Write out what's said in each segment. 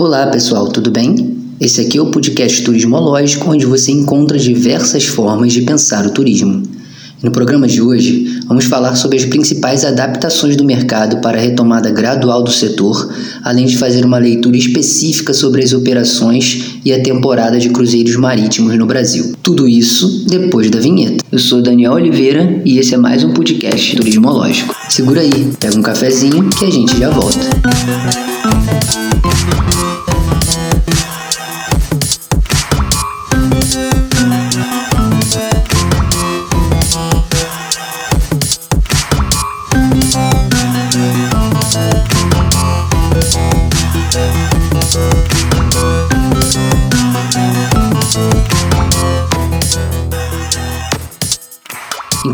Olá pessoal, tudo bem? Esse aqui é o podcast Turismológico, onde você encontra diversas formas de pensar o turismo. No programa de hoje, vamos falar sobre as principais adaptações do mercado para a retomada gradual do setor, além de fazer uma leitura específica sobre as operações e a temporada de cruzeiros marítimos no Brasil. Tudo isso depois da vinheta. Eu sou Daniel Oliveira e esse é mais um podcast Turismológico. Segura aí, pega um cafezinho que a gente já volta.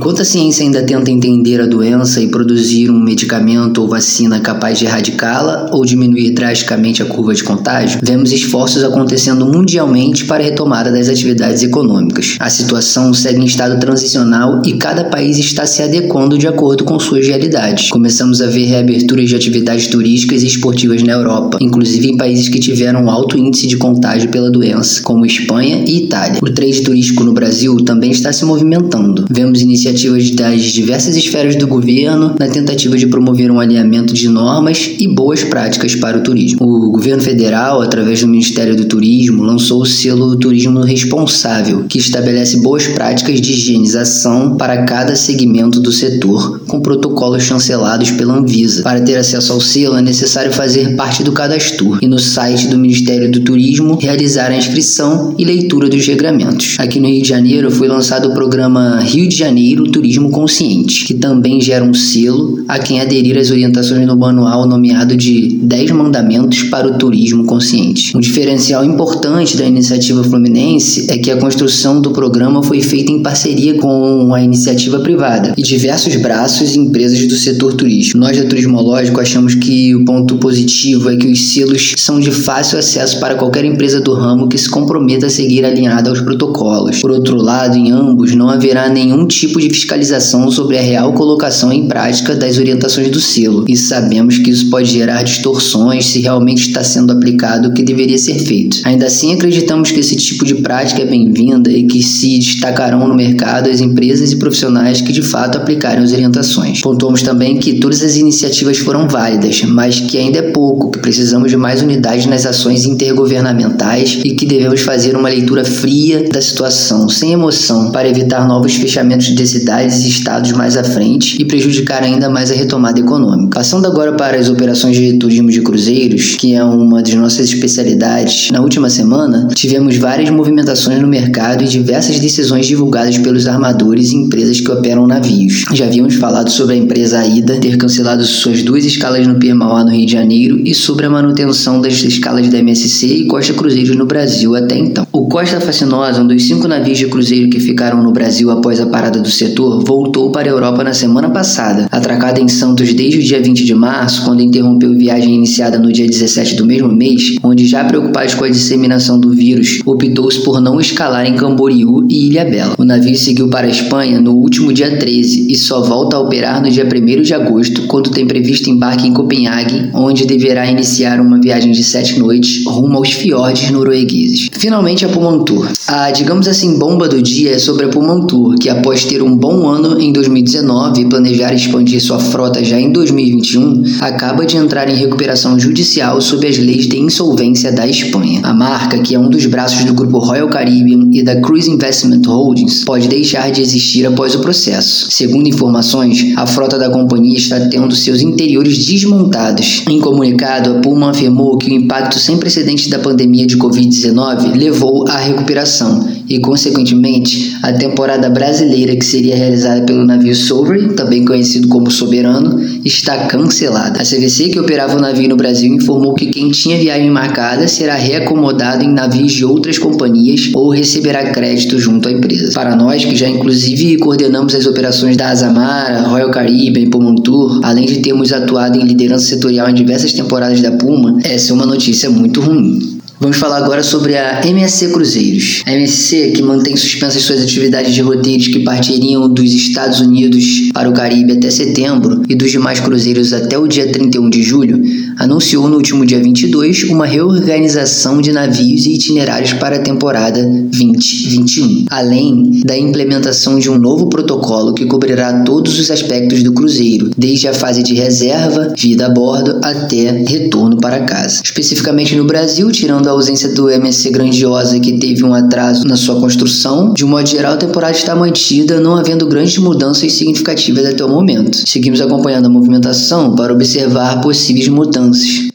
Enquanto a ciência ainda tenta entender a doença e produzir um medicamento ou vacina capaz de erradicá-la ou diminuir drasticamente a curva de contágio, vemos esforços acontecendo mundialmente para a retomada das atividades econômicas. A situação segue em estado transicional e cada país está se adequando de acordo com suas realidades. Começamos a ver reaberturas de atividades turísticas e esportivas na Europa, inclusive em países que tiveram alto índice de contágio pela doença, como Espanha e Itália. O trade turístico no Brasil também está se movimentando. Vemos iniciativas das diversas esferas do governo na tentativa de promover um alinhamento de normas e boas práticas para o turismo. O governo federal, através do Ministério do Turismo, lançou o selo Turismo Responsável, que estabelece boas práticas de higienização para cada segmento do setor, com protocolos chancelados pela Anvisa. Para ter acesso ao selo, é necessário fazer parte do cadastro e no site do Ministério do Turismo realizar a inscrição e leitura dos regramentos. Aqui no Rio de Janeiro foi lançado o programa Rio de Janeiro Turismo Consciente, que também gera um selo a quem aderir às orientações no manual nomeado de 10 Mandamentos para o Turismo Consciente. Um diferencial importante da iniciativa fluminense é que a construção do programa foi feita em parceria com a iniciativa privada e diversos braços e empresas do setor turístico. Nós da Turismológico achamos que o ponto positivo é que os selos são de fácil acesso para qualquer empresa do ramo que se comprometa a seguir alinhada aos protocolos. Por outro lado, em ambos não haverá nenhum tipo de fiscalização sobre a real colocação em prática das orientações do selo, e sabemos que isso pode gerar distorções se realmente está sendo aplicado o que deveria ser feito. Ainda assim, acreditamos que esse tipo de prática é bem-vinda e que se destacarão no mercado as empresas e profissionais que de fato aplicarem as orientações. Pontuamos também que todas as iniciativas foram válidas, mas que ainda é pouco, que precisamos de mais unidade nas ações intergovernamentais e que devemos fazer uma leitura fria da situação, sem emoção, para evitar novos fechamentos de cidades e estados mais à frente e prejudicar ainda mais a retomada econômica. Passando agora para as operações de turismo de cruzeiros, que é uma das nossas especialidades, na última semana tivemos várias movimentações no mercado e diversas decisões divulgadas pelos armadores e empresas que operam navios. Já havíamos falado sobre a empresa AIDA ter cancelado suas duas escalas no Piemauá no Rio de Janeiro e sobre a manutenção das escalas da MSC e Costa Cruzeiros no Brasil até então. O Costa Fascinosa, um dos cinco navios de cruzeiro que ficaram no Brasil após a parada do setor voltou para a Europa na semana passada, atracada em Santos desde o dia 20 de março, quando interrompeu viagem iniciada no dia 17 do mesmo mês, onde já preocupados com a disseminação do vírus, optou-se por não escalar em Camboriú e Ilhabela. O navio seguiu para a Espanha no último dia 13 e só volta a operar no dia 1 de agosto, quando tem previsto embarque em Copenhague, onde deverá iniciar uma viagem de sete noites rumo aos fiordes noruegueses. Finalmente a Pumantur. A, digamos assim, bomba do dia é sobre a Pumantur, que após ter um bom ano em 2019 e planejar expandir sua frota já em 2021, acaba de entrar em recuperação judicial sob as leis de insolvência da Espanha. A marca, que é um dos braços do grupo Royal Caribbean e da Cruise Investment Holdings, pode deixar de existir após o processo. Segundo informações, a frota da companhia está tendo seus interiores desmontados. Em comunicado, a Pullman afirmou que o impacto sem precedentes da pandemia de Covid-19 levou à recuperação e, consequentemente, a temporada brasileira que seria realizada pelo navio Sovereign, também conhecido como Soberano, está cancelada. A CVC, que operava o navio no Brasil, informou que quem tinha viagem marcada será reacomodado em navios de outras companhias ou receberá crédito junto à empresa. Para nós, que já inclusive coordenamos as operações da Azamara, Royal Caribbean e Pumantur, além de termos atuado em liderança setorial em diversas temporadas da Puma, essa é uma notícia muito ruim. Vamos falar agora sobre a MSC Cruzeiros. A MSC, que mantém suspensas suas atividades de roteiros que partiriam dos Estados Unidos para o Caribe até setembro e dos demais cruzeiros até o dia 31 de julho, anunciou no último dia 22 uma reorganização de navios e itinerários para a temporada 2021, além da implementação de um novo protocolo que cobrirá todos os aspectos do cruzeiro, desde a fase de reserva, vida a bordo, até retorno para casa. Especificamente no Brasil, tirando a ausência do MSC Grandiosa, que teve um atraso na sua construção, de um modo geral a temporada está mantida, não havendo grandes mudanças significativas até o momento. Seguimos acompanhando a movimentação para observar possíveis mudanças.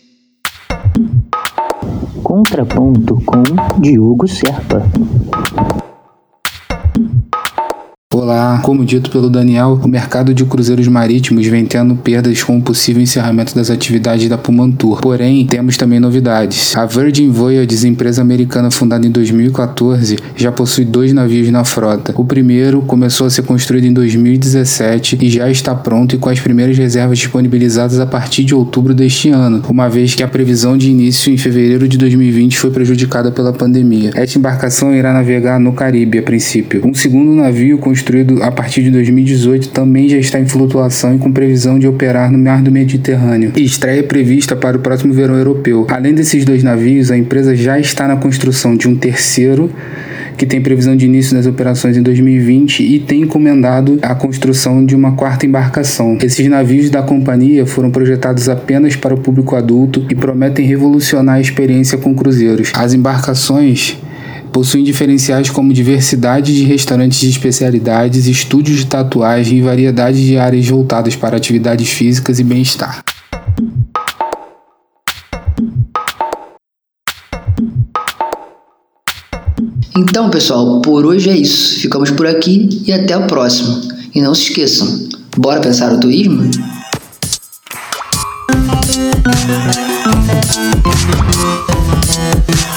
Contraponto com Diogo Serpa. Como dito pelo Daniel, o mercado de cruzeiros marítimos vem tendo perdas com o possível encerramento das atividades da Pumantur. Porém, temos também novidades. A Virgin Voyages, empresa americana fundada em 2014, já possui dois navios na frota. O primeiro começou a ser construído em 2017 e já está pronto e com as primeiras reservas disponibilizadas a partir de outubro deste ano, uma vez que a previsão de início em fevereiro de 2020 foi prejudicada pela pandemia. Esta embarcação irá navegar no Caribe a princípio. Um segundo navio construído construído a partir de 2018, também já está em flutuação e com previsão de operar no mar do Mediterrâneo. E estreia prevista para o próximo verão europeu. Além desses dois navios, a empresa já está na construção de um terceiro que tem previsão de início das operações em 2020 e tem encomendado a construção de uma quarta embarcação. Esses navios da companhia foram projetados apenas para o público adulto e prometem revolucionar a experiência com cruzeiros. As embarcações Possuem diferenciais como diversidade de restaurantes de especialidades, estúdios de tatuagem e variedade de áreas voltadas para atividades físicas e bem-estar. Então, pessoal, por hoje é isso. Ficamos por aqui e até o próximo. E não se esqueçam, bora pensar o turismo? Música